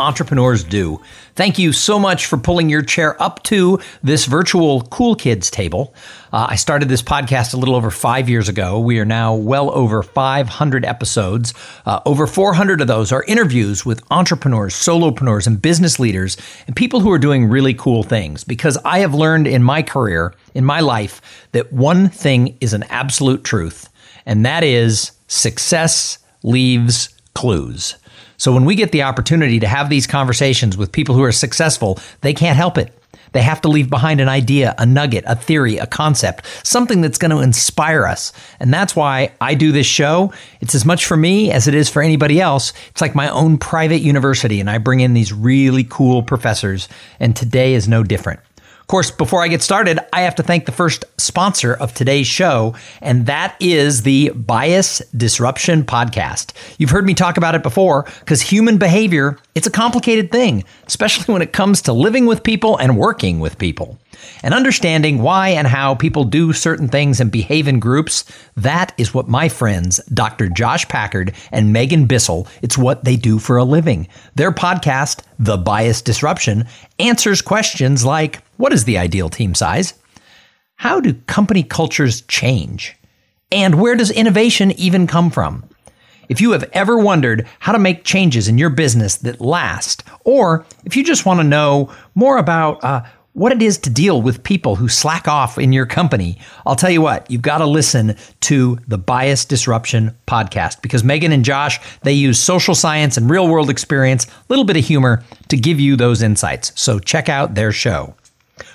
Entrepreneurs Do. Thank you so much for pulling your chair up to this virtual Cool Kids table. Uh, I started this podcast a little over five years ago. We are now well over 500 episodes. Uh, over 400 of those are interviews with entrepreneurs, solopreneurs, and business leaders, and people who are doing really cool things. Because I have learned in my career, in my life, that one thing is an absolute truth, and that is success leaves clues. So when we get the opportunity to have these conversations with people who are successful, they can't help it. They have to leave behind an idea, a nugget, a theory, a concept, something that's going to inspire us. And that's why I do this show. It's as much for me as it is for anybody else. It's like my own private university, and I bring in these really cool professors. And today is no different. Of course, before I get started, I have to thank the first sponsor of today's show, and that is the Bias Disruption Podcast. You've heard me talk about it before because human behavior, it's a complicated thing, especially when it comes to living with people and working with people. And understanding why and how people do certain things and behave in groups, that is what my friends, Dr. Josh Packard and Megan Bissell, it's what they do for a living. Their podcast, The Bias Disruption, answers questions like what is the ideal team size? How do company cultures change? And where does innovation even come from? If you have ever wondered how to make changes in your business that last, or if you just want to know more about uh, what it is to deal with people who slack off in your company, I'll tell you what, you've got to listen to the Bias Disruption podcast because Megan and Josh, they use social science and real world experience, a little bit of humor to give you those insights. So check out their show.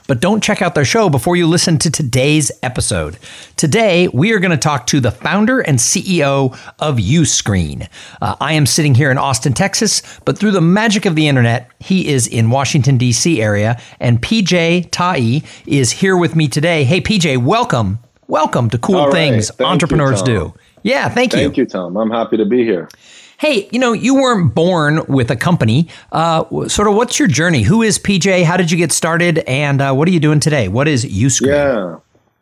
But don't check out their show before you listen to today's episode. Today, we are going to talk to the founder and CEO of Uscreen. Uh, I am sitting here in Austin, Texas, but through the magic of the internet, he is in Washington, D.C. area, and PJ Taei is here with me today. Hey, PJ, welcome. Welcome to Cool Things. Entrepreneurs you, Do. Yeah, thank you. Thank you, Tom. I'm happy to be here. Hey, you know, you weren't born with a company. Uh, sort of, what's your journey? Who is PJ? How did you get started? And uh, what are you doing today? What is Uscreen? Yeah,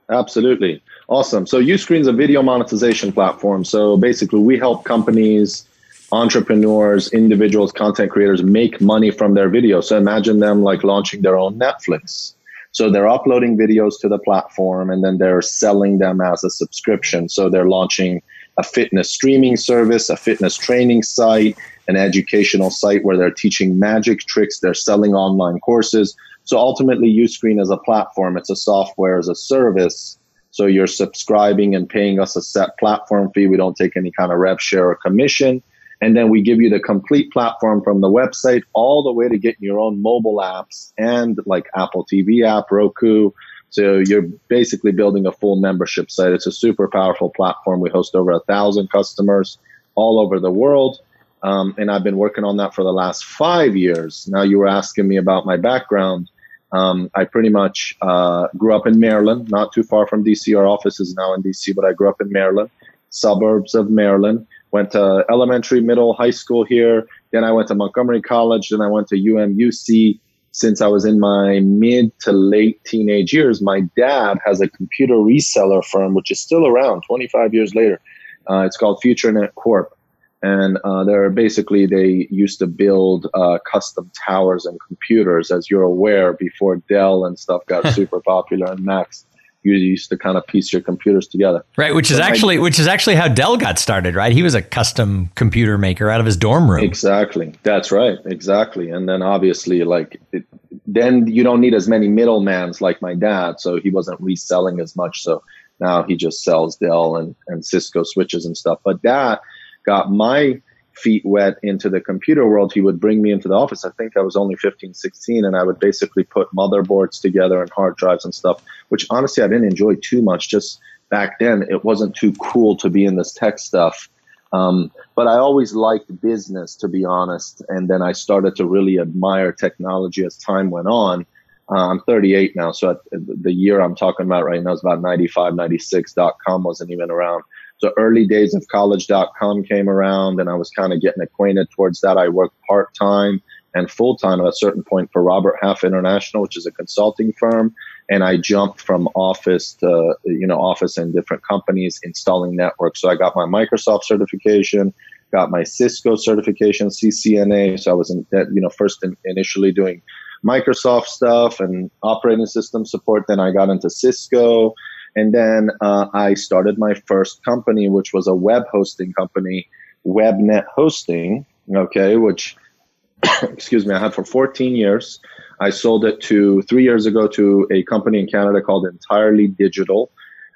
absolutely. Awesome. So Uscreen is a video monetization platform. So basically, we help companies, entrepreneurs, individuals, content creators make money from their videos. So imagine them like launching their own Netflix. So they're uploading videos to the platform and then they're selling them as a subscription. So they're launching a fitness streaming service, a fitness training site, an educational site where they're teaching magic tricks, they're selling online courses. So ultimately, Uscreen is a platform, it's a software as a service. So you're subscribing and paying us a set platform fee. We don't take any kind of rev share or commission. And then we give you the complete platform from the website all the way to getting your own mobile apps and like Apple TV app, Roku, so you're basically building a full membership site. It's a super powerful platform. We host over a thousand customers all over the world. Um, and I've been working on that for the last five years. Now you were asking me about my background. Um, I pretty much uh, grew up in Maryland, not too far from DC. Our office is now in DC, but I grew up in Maryland, suburbs of Maryland. Went to elementary, middle, high school here. Then I went to Montgomery College. Then I went to UMUC since I was in my mid to late teenage years, my dad has a computer reseller firm, which is still around 25 years later. Uh, it's called FutureNet Corp. And uh, they're basically, they used to build uh, custom towers and computers, as you're aware, before Dell and stuff got super popular and Macs you used to kind of piece your computers together. Right, which so is actually I, which is actually how Dell got started, right? He was a custom computer maker out of his dorm room. Exactly. That's right. Exactly. And then obviously like it, then you don't need as many middlemans like my dad, so he wasn't reselling as much so now he just sells Dell and, and Cisco switches and stuff. But that got my feet wet into the computer world, he would bring me into the office. I think I was only 15, 16, and I would basically put motherboards together and hard drives and stuff, which honestly I didn't enjoy too much. Just back then, it wasn't too cool to be in this tech stuff. Um, but I always liked business, to be honest. And then I started to really admire technology as time went on. Uh, I'm 38 now, so the year I'm talking about right now is about 95, 96. Dot .com wasn't even around. So early days of college.com came around, and I was kind of getting acquainted towards that. I worked part time and full time at a certain point for Robert Half International, which is a consulting firm. And I jumped from office to you know office in different companies installing networks. So I got my Microsoft certification, got my Cisco certification, CCNA. So I was in, you know first in, initially doing Microsoft stuff and operating system support. Then I got into Cisco. And then uh, I started my first company, which was a web hosting company, WebNet Hosting, okay, which, excuse me, I had for 14 years. I sold it to three years ago to a company in Canada called Entirely Digital.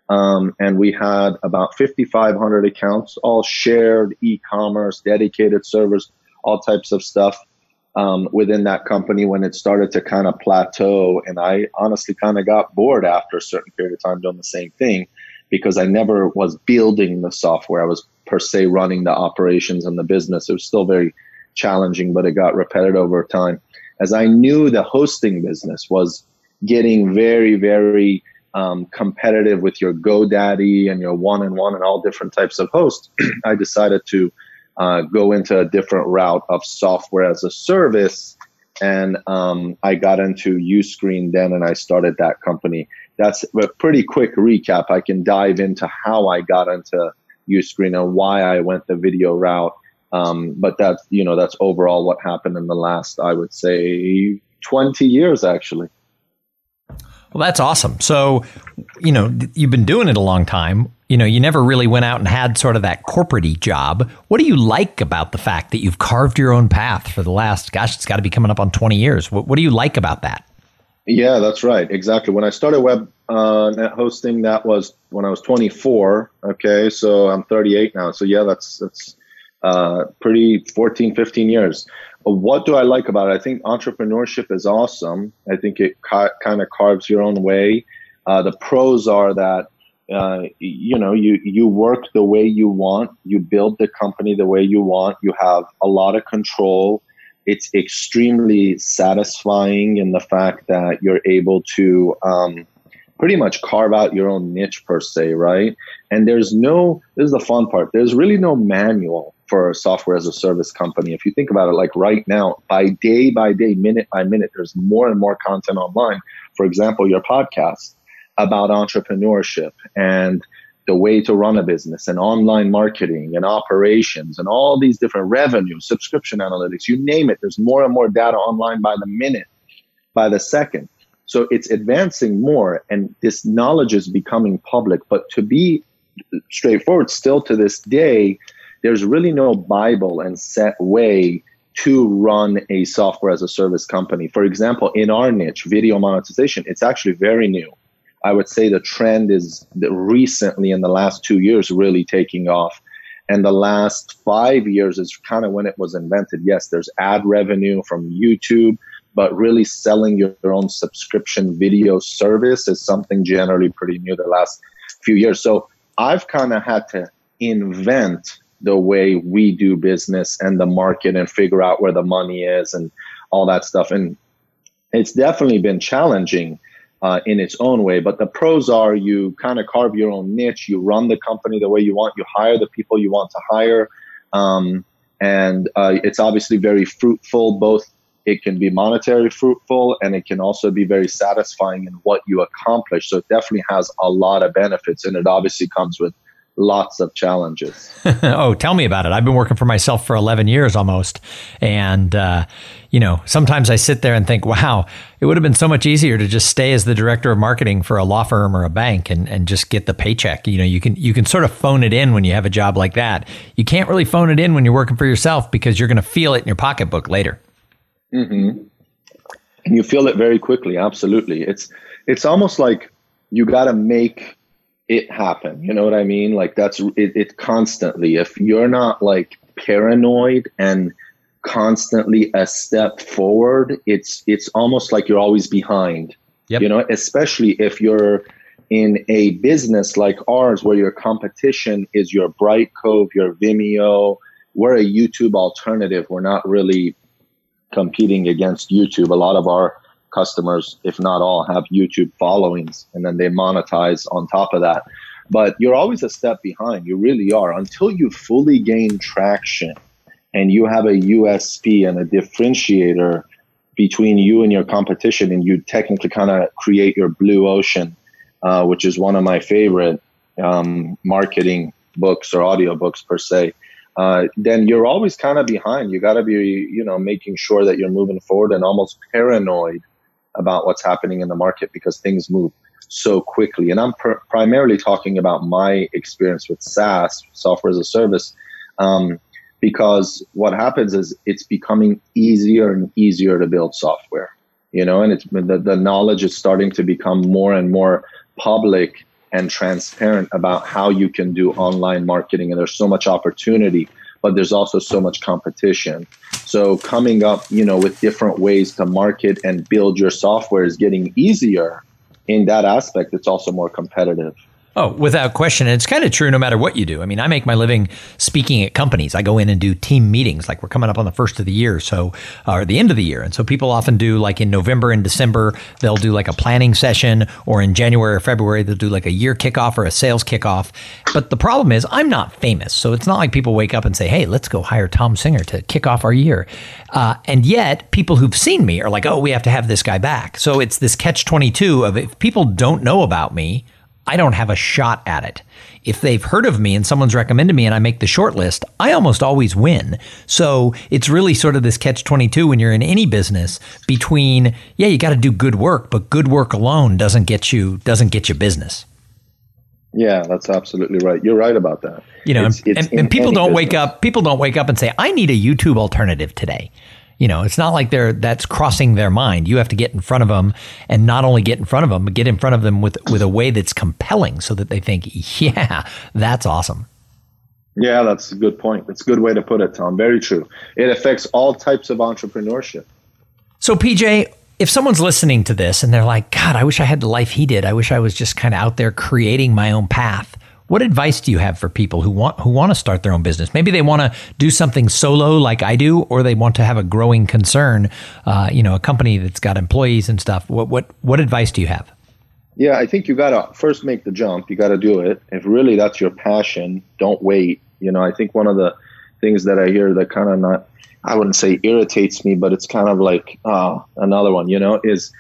Um, and we had about 5,500 accounts, all shared e commerce, dedicated servers, all types of stuff um, within that company when it started to kind of plateau. And I honestly kind of got bored after a certain period of time doing the same thing because I never was building the software. I was per se running the operations and the business. It was still very challenging, but it got repetitive over time. As I knew the hosting business was getting very, very um, competitive with your GoDaddy and your one and one and all different types of hosts, I decided to uh, go into a different route of software as a service. And um, I got into Uscreen then and I started that company. That's a pretty quick recap. I can dive into how I got into Uscreen and why I went the video route. Um, but that's, you know, that's overall what happened in the last, I would say, 20 years actually. Well, that's awesome. So, you know, you've been doing it a long time. You know, you never really went out and had sort of that corporate job. What do you like about the fact that you've carved your own path for the last, gosh, it's got to be coming up on 20 years. What, what do you like about that? Yeah, that's right. Exactly. When I started web uh, net hosting, that was when I was 24. Okay. So I'm 38 now. So yeah, that's, that's, uh, pretty 14, 15 years. What do I like about it? I think entrepreneurship is awesome. I think it ca- kind of carves your own way. Uh, the pros are that uh, you know you you work the way you want, you build the company the way you want. You have a lot of control. It's extremely satisfying in the fact that you're able to um, pretty much carve out your own niche per se, right? And there's no. This is the fun part. There's really no manual for a software as a service company. If you think about it, like right now, by day by day, minute by minute, there's more and more content online. For example, your podcast about entrepreneurship and the way to run a business and online marketing and operations and all these different revenue, subscription analytics, you name it. There's more and more data online by the minute, by the second. So it's advancing more and this knowledge is becoming public. But to be straightforward, still to this day, there's really no Bible and set way to run a software as a service company. For example, in our niche, video monetization, it's actually very new. I would say the trend is recently in the last two years really taking off. And the last five years is kind of when it was invented. Yes, there's ad revenue from YouTube, but really selling your own subscription video service is something generally pretty new the last few years. So I've kind of had to invent the way we do business and the market and figure out where the money is and all that stuff. And it's definitely been challenging uh, in its own way. But the pros are you kind of carve your own niche, you run the company the way you want, you hire the people you want to hire. Um, and uh, it's obviously very fruitful, both it can be monetary fruitful and it can also be very satisfying in what you accomplish. So it definitely has a lot of benefits and it obviously comes with lots of challenges. oh, tell me about it. I've been working for myself for 11 years almost. And, uh, you know, sometimes I sit there and think, wow, it would have been so much easier to just stay as the director of marketing for a law firm or a bank and, and just get the paycheck. You know, you can, you can sort of phone it in when you have a job like that. You can't really phone it in when you're working for yourself because you're going to feel it in your pocketbook later. Mm-hmm. And you feel it very quickly. Absolutely. It's, it's almost like you got to make it happen. You know what I mean? Like that's it, it constantly. If you're not like paranoid and constantly a step forward, it's it's almost like you're always behind. Yep. You know, especially if you're in a business like ours where your competition is your Brightcove, your Vimeo. We're a YouTube alternative. We're not really competing against YouTube. A lot of our customers, if not all, have YouTube followings and then they monetize on top of that. But you're always a step behind. You really are. Until you fully gain traction and you have a USP and a differentiator between you and your competition, and you technically kind of create your blue ocean, uh, which is one of my favorite um, marketing books or audiobooks per se. Uh, then you're always kind of behind. You got to be, you know, making sure that you're moving forward and almost paranoid about what's happening in the market because things move so quickly. And I'm pr- primarily talking about my experience with SaaS, software as a service, um, because what happens is it's becoming easier and easier to build software, you know, and it's the, the knowledge is starting to become more and more public and transparent about how you can do online marketing. And there's so much opportunity, but there's also so much competition. So coming up, you know, with different ways to market and build your software is getting easier. In that aspect, it's also more competitive. Oh, without question. And it's kind of true no matter what you do. I mean, I make my living speaking at companies. I go in and do team meetings, like we're coming up on the first of the year, so or the end of the year. And so people often do like in November and December, they'll do like a planning session, or in January or February, they'll do like a year kickoff or a sales kickoff. But the problem is, I'm not famous, so it's not like people wake up and say, "Hey, let's go hire Tom Singer to kick off our year." Uh, and yet, people who've seen me are like, "Oh, we have to have this guy back." So it's this catch twenty two of if people don't know about me I don't have a shot at it. If they've heard of me and someone's recommended me and I make the short list, I almost always win. So it's really sort of this catch 22 when you're in any business between, yeah, you got to do good work, but good work alone doesn't get you, doesn't get you business. Yeah, that's absolutely right. You're right about that. You know, it's, it's and, and people don't business. wake up, people don't wake up and say, I need a YouTube alternative today. You know, it's not like they're that's crossing their mind. You have to get in front of them, and not only get in front of them, but get in front of them with with a way that's compelling, so that they think, "Yeah, that's awesome." Yeah, that's a good point. That's a good way to put it, Tom. Very true. It affects all types of entrepreneurship. So, PJ, if someone's listening to this and they're like, God, I wish I had the life he did. I wish I was just kind of out there creating my own path. What advice do you have for people who want who want to start their own business? Maybe they want to do something solo like I do, or they want to have a growing concern. Uh, you know, a company that's got employees and stuff. What what what advice do you have? Yeah, I think you got to first make the jump. You got to do it. If really that's your passion, don't wait. You know, I think one of the things that I hear that kind of not, I wouldn't say irritates me, but it's kind of like uh, another one, you know, is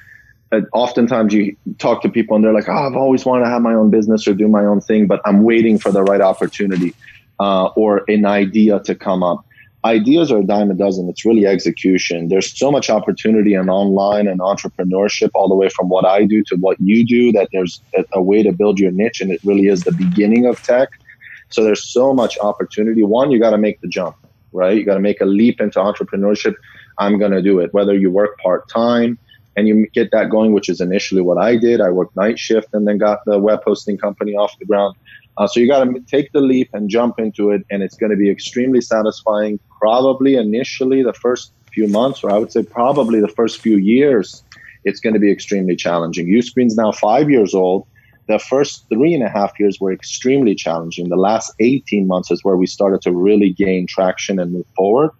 oftentimes you talk to people and they're like, oh, I've always wanted to have my own business or do my own thing, but I'm waiting for the right opportunity uh, or an idea to come up. Ideas are a dime a dozen. It's really execution. There's so much opportunity in online and entrepreneurship, all the way from what I do to what you do, that there's a, a way to build your niche, and it really is the beginning of tech. So there's so much opportunity. One, you got to make the jump, right? You got to make a leap into entrepreneurship. I'm going to do it, whether you work part time, and you get that going, which is initially what I did. I worked night shift and then got the web hosting company off the ground. Uh, so you got to take the leap and jump into it, and it's going to be extremely satisfying. Probably initially the first few months, or I would say probably the first few years, it's going to be extremely challenging. Uscreen's now five years old. The first three and a half years were extremely challenging. The last 18 months is where we started to really gain traction and move forward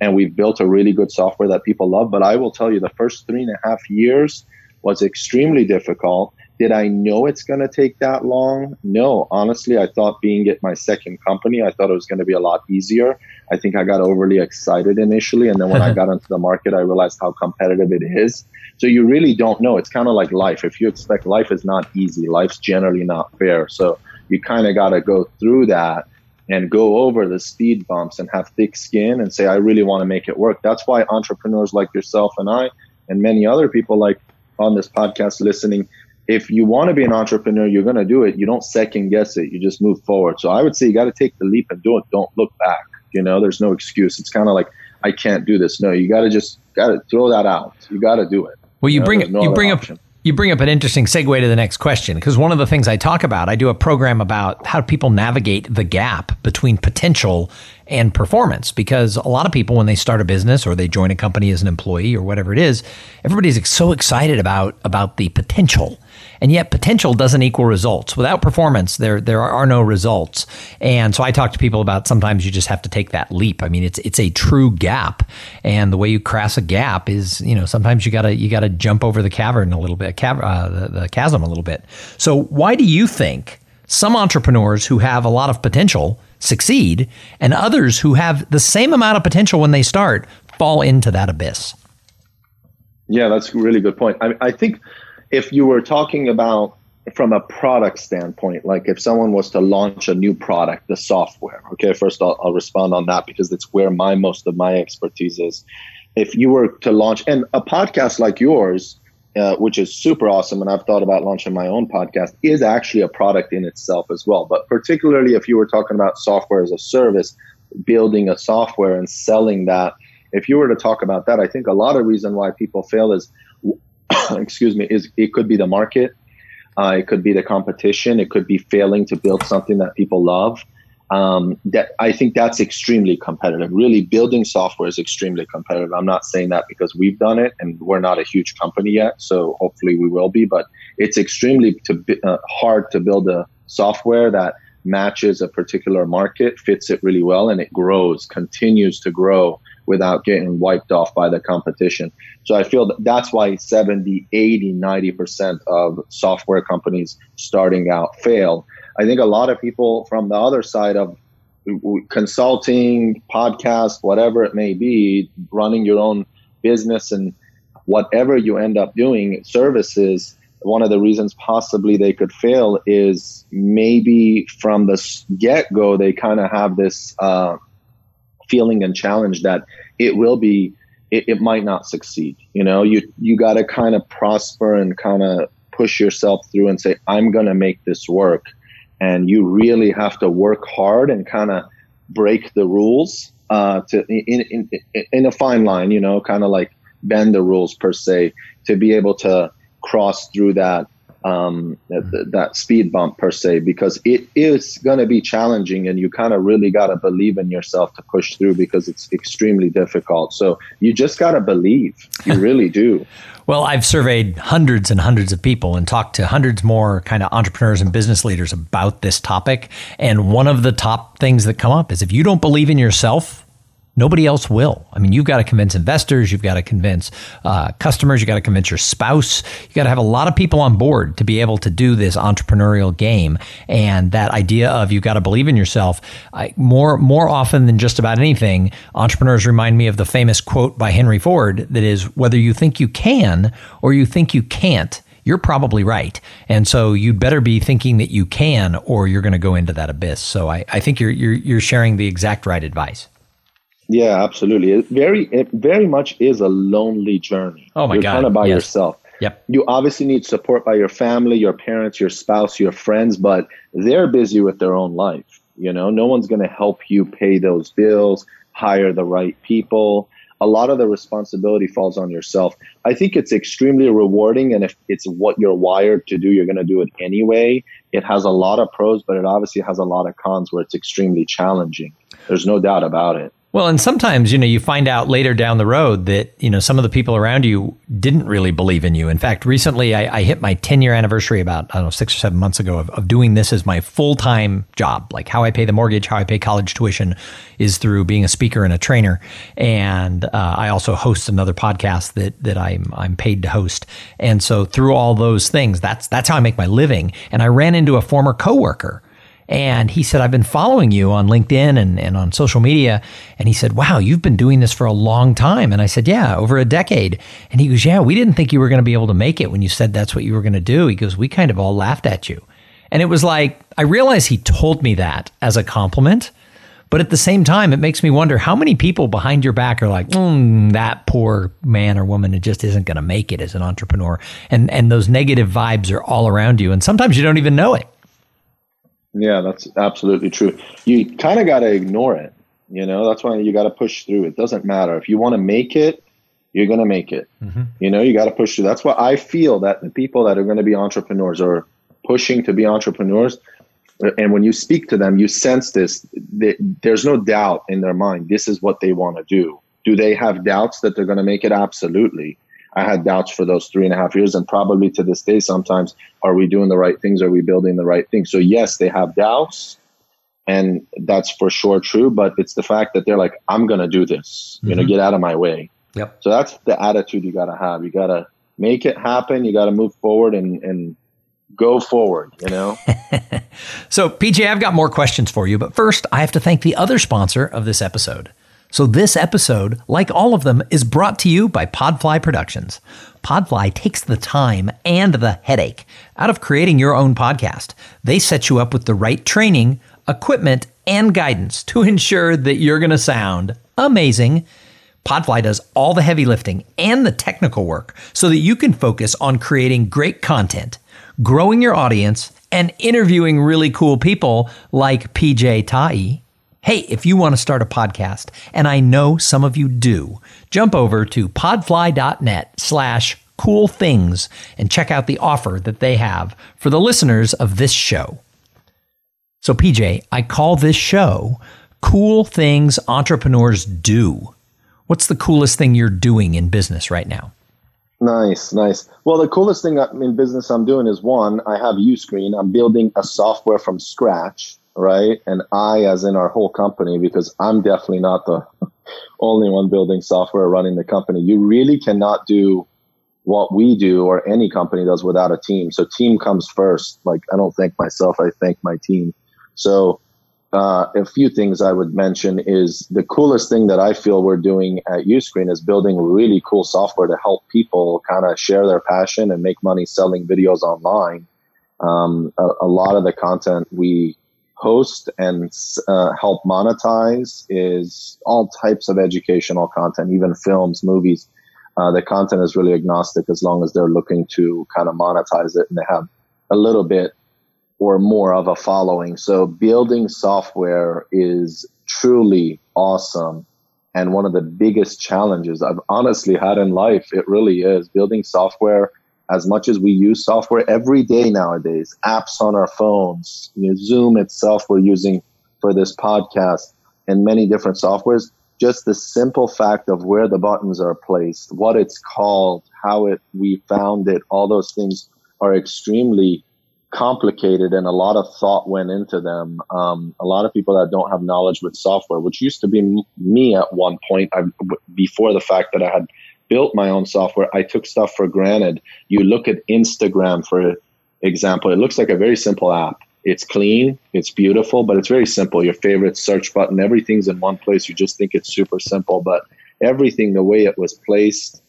and we've built a really good software that people love. But I will tell you, the first three and a half years was extremely difficult. Did I know it's going to take that long? No, honestly, I thought being at my second company, I thought it was going to be a lot easier. I think I got overly excited initially. And then when I got into the market, I realized how competitive it is. So you really don't know. It's kind of like life. If you expect life is not easy, life's generally not fair. So you kind of got to go through that and go over the speed bumps and have thick skin and say, I really want to make it work. That's why entrepreneurs like yourself and I, and many other people like on this podcast listening, if you want to be an entrepreneur, you're going to do it. You don't second guess it. You just move forward. So I would say you got to take the leap and do it. Don't look back. You know, there's no excuse. It's kind of like, I can't do this. No, you got to just got to throw that out. You got to do it. Well, you, you know, bring no you bring option. up you bring up an interesting segue to the next question because one of the things I talk about, I do a program about how people navigate the gap between potential and performance because a lot of people when they start a business or they join a company as an employee or whatever it is, everybody's so excited about about the potential. And yet potential doesn't equal results. Without performance, there there are no results. And so I talk to people about sometimes you just have to take that leap. I mean, it's it's a true gap, and the way you cross a gap is you know sometimes you gotta you gotta jump over the cavern a little bit, cav- uh, the, the chasm a little bit. So why do you think some entrepreneurs who have a lot of potential succeed, and others who have the same amount of potential when they start fall into that abyss? Yeah, that's a really good point. I, I think if you were talking about from a product standpoint, like if someone was to launch a new product, the software, okay, first I'll, I'll respond on that because it's where my most of my expertise is. If you were to launch, and a podcast like yours, uh, which is super awesome, and I've thought about launching my own podcast, is actually a product in itself as well. But particularly if you were talking about software as a service, building a software and selling that, if you were to talk about that, I think a lot of reason why people fail is, excuse me, is it could be the market, uh, it could be the competition, it could be failing to build something that people love. Um, that I think that's extremely competitive. Really, building software is extremely competitive. I'm not saying that because we've done it and we're not a huge company yet, so hopefully we will be. But it's extremely to, uh, hard to build a software that matches a particular market, fits it really well, and it grows, continues to grow without getting wiped off by the competition. So I feel that that's why 70, 80, 90% of software companies starting out fail. I think a lot of people from the other side of consulting, podcast, whatever it may be, running your own business and whatever you end up doing, services, one of the reasons possibly they could fail is maybe from the get go, they kind of have this uh, feeling and challenge that it will be it, it might not succeed you know? You you got to kind of prosper and kind of push yourself through and say i'm going to make this work. And you really have to work hard and kind of break the rules uh, to in, in in a fine line you know kind of like bend the rules per se to be able to cross through that um, that, that speed bump per se because it is going to be challenging and you kind of really got to believe in yourself to push through because it's extremely difficult. So you just got to believe. You really do. Well i've surveyed hundreds and hundreds of people and talked to hundreds more kind of entrepreneurs and business leaders about this topic. And one of the top things that come up is if you don't believe in yourself Nobody else will. I mean, you've got to convince investors, you've got to convince uh, customers, you've got to convince your spouse, you've got to have a lot of people on board to be able to do this entrepreneurial game. And that idea of you've got to believe in yourself, I, more more often than just about anything, entrepreneurs remind me of the famous quote by Henry Ford that is, whether you think you can or you think you can't, you're probably right. And so you'd better be thinking that you can, or you're going to go into that abyss. So I, I think you're, you're, you're sharing the exact right advice. Yeah, absolutely. It very, it very much is a lonely journey. Oh my You're god! kind of by yes. yourself. Yep. You obviously need support by your family, your parents, your spouse, your friends, but they're busy with their own life. You know, no one's going to help you pay those bills, hire the right people. A lot of the responsibility falls on yourself. I think it's extremely rewarding, and if it's what you're wired to do, you're going to do it anyway. It has a lot of pros, but it obviously has a lot of cons where it's extremely challenging. There's no doubt about it. Well, and sometimes, you know, you find out later down the road that, you know, some of the people around you didn't really believe in you. In fact, recently I, I hit my 10 year anniversary about, I don't know, six or seven months ago of, of doing this as my full time job. Like how I pay the mortgage, how I pay college tuition is through being a speaker and a trainer. And uh, I also host another podcast that, that I'm, I'm paid to host. And so through all those things, that's, that's how I make my living. And I ran into a former coworker and he said, I've been following you on LinkedIn and, and on social media. And he said, Wow, you've been doing this for a long time. And I said, Yeah, over a decade. And he goes, Yeah, we didn't think you were going to be able to make it when you said that's what you were going to do. He goes, We kind of all laughed at you. And it was like, I realized he told me that as a compliment. But at the same time, it makes me wonder how many people behind your back are like, mm, that poor man or woman just isn't going to make it as an entrepreneur. And, and those negative vibes are all around you. And sometimes you don't even know it. Yeah, that's absolutely true. You kind of got to ignore it. You know, that's why you got to push through. It doesn't matter. If you want to make it, you're going to make it. Mm-hmm. You know, you got to push through. That's why I feel that the people that are going to be entrepreneurs or pushing to be entrepreneurs, and when you speak to them, you sense this. There's no doubt in their mind. This is what they want to do. Do they have doubts that they're going to make it? Absolutely. I had doubts for those three and a half years, and probably to this day, sometimes are we doing the right things? Are we building the right things? So yes, they have doubts, and that's for sure true. But it's the fact that they're like, I'm gonna do this. Mm-hmm. You know, get out of my way. Yep. So that's the attitude you gotta have. You gotta make it happen. You gotta move forward and and go forward, you know? so, PJ, I've got more questions for you, but first, I have to thank the other sponsor of this episode. So, this episode, like all of them, is brought to you by Podfly Productions. Podfly takes the time and the headache out of creating your own podcast. They set you up with the right training, equipment, and guidance to ensure that you're going to sound amazing. Podfly does all the heavy lifting and the technical work so that you can focus on creating great content growing your audience, and interviewing really cool people like PJ Taei. Hey, if you want to start a podcast, and I know some of you do, jump over to podfly.net slash cool things and check out the offer that they have for the listeners of this show. So, PJ, I call this show Cool Things Entrepreneurs Do. What's the coolest thing you're doing in business right now? Nice, nice. Well, the coolest thing in business I'm doing is one, I have Uscreen. I'm building a software from scratch, right? And I, as in our whole company, because I'm definitely not the only one building software running the company. You really cannot do what we do or any company does without a team. So team comes first. Like I don't thank myself, I thank my team. So uh, a few things I would mention is the coolest thing that I feel we're doing at Uscreen is building really cool software to help people kind of share their passion and make money selling videos online. Um, a, a, lot of the content we host and uh, help monetize is all types of educational content, even films, movies. Uh, the content is really agnostic as long as they're looking to kind of monetize it and they have a little bit or more of a following. So building software is truly awesome. And one of the biggest challenges I've honestly had in life, it really is building software as much as we use software every day nowadays, apps on our phones, you know, Zoom itself, we're using for this podcast and many different softwares. Just the simple fact of where the buttons are placed, what it's called, how it, we found it, all those things are extremely complicated and a lot of thought went into them. Um, a lot of people that don't have knowledge with software, which used to be me at one point, I, before the fact that I had built my own software, I took stuff for granted. You look at Instagram, for example, it looks like a very simple app. It's clean, it's beautiful, but it's very simple. Your favorite search button, everything's in one place. You just think it's super simple, but everything, the way it was placed,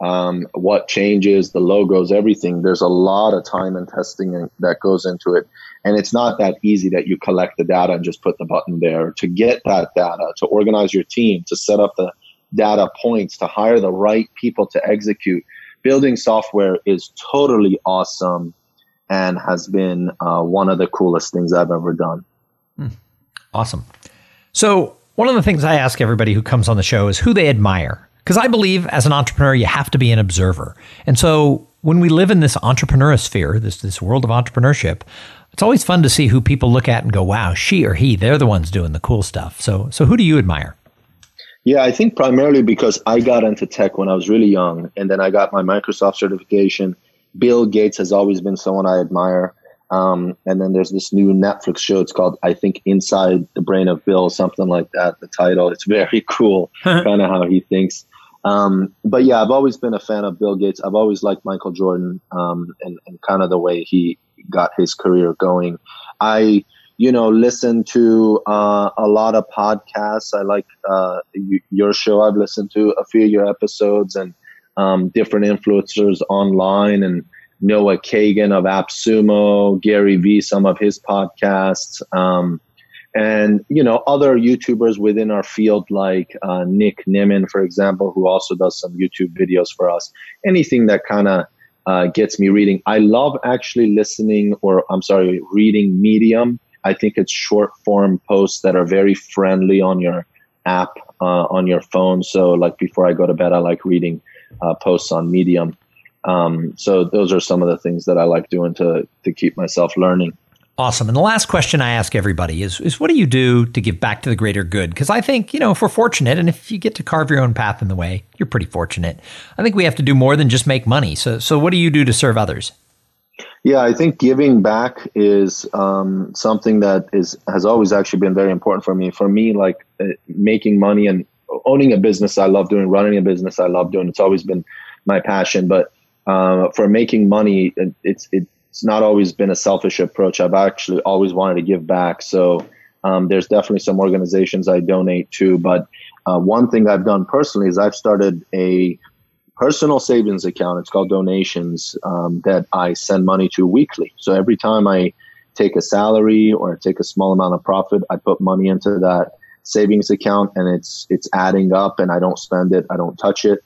um, what changes, the logos, everything. There's a lot of time and testing that goes into it. And it's not that easy that you collect the data and just put the button there. To get that data, to organize your team, to set up the data points, to hire the right people to execute, building software is totally awesome and has been uh, one of the coolest things I've ever done. Hmm. Awesome. So, one of the things I ask everybody who comes on the show is who they admire because I believe as an entrepreneur, you have to be an observer. And so when we live in this entrepreneur sphere, this, this world of entrepreneurship, it's always fun to see who people look at and go, wow, she or he, they're the ones doing the cool stuff. So, so who do you admire? Yeah, I think primarily because I got into tech when I was really young, and then I got my Microsoft certification. Bill Gates has always been someone I admire. Um, and then there's this new Netflix show. It's called, I think, Inside the Brain of Bill, something like that. The title. It's very cool, kind of how he thinks. Um, but yeah, I've always been a fan of Bill Gates. I've always liked Michael Jordan um, and, and kind of the way he got his career going. I, you know, listen to uh, a lot of podcasts. I like uh, your show. I've listened to a few of your episodes and um, different influencers online and Noah Kagan of AppSumo, Gary Vee, some of his podcasts. Um, and you know other YouTubers within our field like uh, Nick Nimmin, for example, who also does some YouTube videos for us. Anything that kind of uh, gets me reading. I love actually listening, or I'm sorry, reading Medium. I think it's short form posts that are very friendly on your app uh, on your phone. So like before I go to bed, I like reading uh, posts on Medium. Um, so those are some of the things that I like doing to to keep myself learning. Awesome. And the last question I ask everybody is, is what do you do to give back to the greater good? Because I think, you know, if we're fortunate and if you get to carve your own path in the way, you're pretty fortunate. I think we have to do more than just make money. So, so what do you do to serve others? Yeah, I think giving back is um, something that is has always actually been very important for me. For me, like uh, making money and owning a business, I love doing. Running a business, I love doing. It's always been my passion. But uh, for making money, it's it's not always been a selfish approach. I've actually always wanted to give back. So um, there's definitely some organizations I donate to. But uh, one thing I've done personally is I've started a personal savings account. It's called donations um, that I send money to weekly. So every time I take a salary or take a small amount of profit, I put money into that savings account and it's it's adding up and I don't spend it, I don't touch it.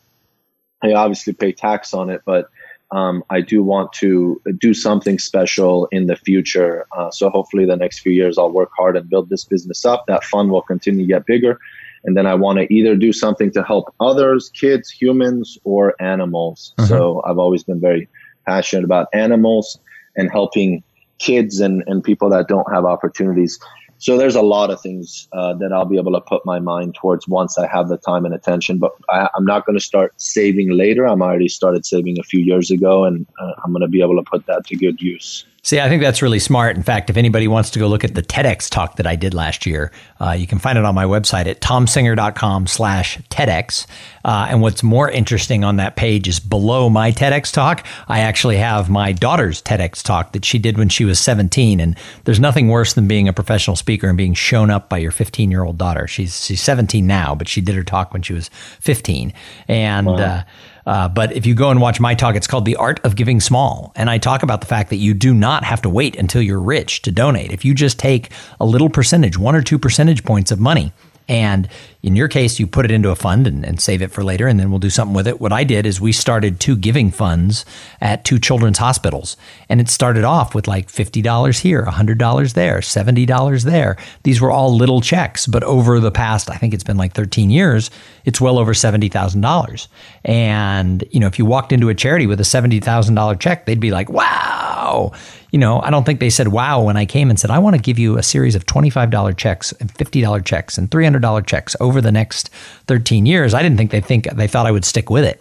I obviously pay tax on it, but um, I do want to do something special in the future. Uh, so hopefully, the next few years, I'll work hard and build this business up. That fund will continue to get bigger, and then I want to either do something to help others, kids, humans, or animals. Mm-hmm. So I've always been very passionate about animals and helping kids and, and people that don't have opportunities. So there's a lot of things uh, that I'll be able to put my mind towards once I have the time and attention. But I, am not going to start saving later. I'm already started saving a few years ago, and uh, I'm going to be able to put that to good use. See, I think that's really smart. In fact, if anybody wants to go look at the TEDx talk that I did last year, uh, you can find it on my website at tomsinger.com slash TEDx. Uh, and what's more interesting on that page is below my TEDx talk, I actually have my daughter's TEDx talk that she did when she was 17. And there's nothing worse than being a professional speaker and being shown up by your 15 year old daughter. She's, she's 17 now, but she did her talk when she was 15. And, wow. uh, uh, but if you go and watch my talk, it's called The Art of Giving Small. And I talk about the fact that you do not have to wait until you're rich to donate. If you just take a little percentage, one or two percentage points of money, and in your case, you put it into a fund and, and, save it for later, and then we'll do something with it. What I did is we started two giving funds at two children's hospitals. And it started off with like $50 here, $100 there, $70 there. These were all little checks. But over the past, I think it's been like 13 years, it's well over $70,000. And, you know, if you walked into a charity with a $70,000 check, they'd be like, wow you know, I don't think they said wow when I came and said, I want to give you a series of $25 checks and $50 checks and $300 checks over the next 13 years. I didn't think they think they thought I would stick with it.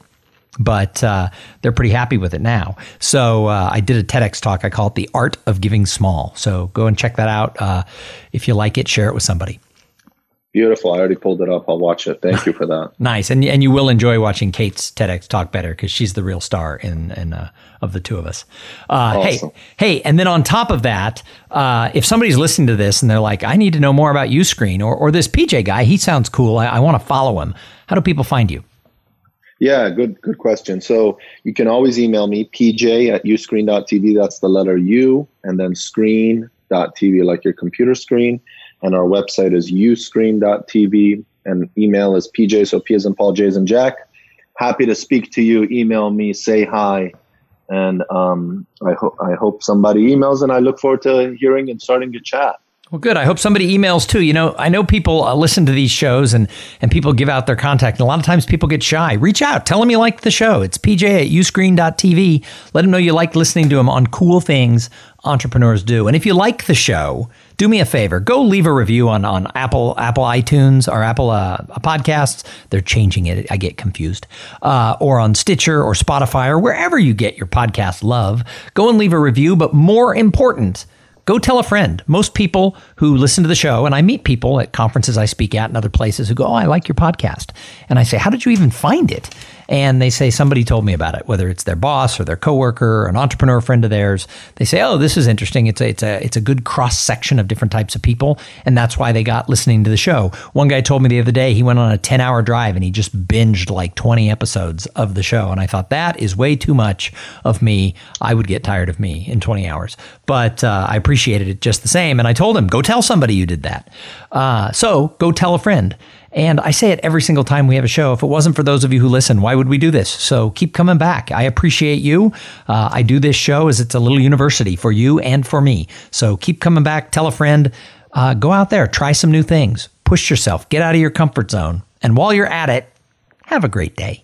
But uh, they're pretty happy with it now. So uh, I did a TEDx talk. I call it The Art of Giving Small. So go and check that out. Uh, if you like it, share it with somebody. Beautiful. I already pulled it up. I'll watch it. Thank you for that. nice. And and you will enjoy watching Kate's TEDx talk better because she's the real star in in uh, of the two of us. Uh, awesome. Hey, hey, and then on top of that, uh, if somebody's listening to this and they're like, I need to know more about Uscreen or or this PJ guy, he sounds cool. I, I want to follow him. How do people find you? Yeah, good good question. So you can always email me, pj at uscreen.tv. That's the letter U and then screen.tv, like your computer screen and our website is uscreen.tv and email is pj so p as in paul j as in jack happy to speak to you email me say hi and um, I, hope I hope somebody emails and i look forward to hearing and starting to chat well, good. I hope somebody emails too. You know, I know people uh, listen to these shows and, and people give out their contact. And a lot of times people get shy. Reach out. Tell them you like the show. It's pj at uscreen.tv. Let them know you like listening to them on cool things entrepreneurs do. And if you like the show, do me a favor. Go leave a review on, on Apple Apple iTunes or Apple uh, Podcasts. They're changing it. I get confused. Uh, or on Stitcher or Spotify or wherever you get your podcast love. Go and leave a review. But more important, go tell a friend. Most people who listen to the show, and I meet people at conferences I speak at and other places who go, Oh, I like your podcast. And I say, How did you even find it? and they say somebody told me about it, whether it's their boss or their coworker or an entrepreneur friend of theirs. They say, "Oh, this is interesting. It's a it's a it's a good cross section of different types of people, and that's why they got listening to the show." One guy told me the other day he went on a ten hour drive and he just binged like twenty episodes of the show, and I thought that is way too much of me. I would get tired of me in twenty hours, but uh, I appreciated it just the same. And I told him, "Go tell somebody you did that." Uh, so go tell a friend. And I say it every single time we have a show. If it wasn't for those of you who listen, why would we do this? So keep coming back. I appreciate you. Uh, I do this show as it's a little university for you and for me. So keep coming back. Tell a friend. Uh, go out there, try some new things, push yourself, get out of your comfort zone. And while you're at it, have a great day.